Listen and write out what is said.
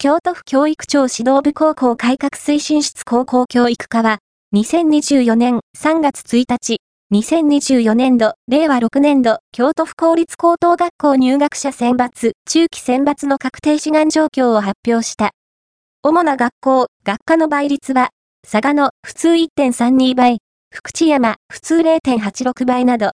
京都府教育庁指導部高校改革推進室高校教育課は、2024年3月1日、2024年度、令和6年度、京都府公立高等学校入学者選抜、中期選抜の確定志願状況を発表した。主な学校、学科の倍率は、佐賀の普通1.32倍、福知山普通0.86倍など、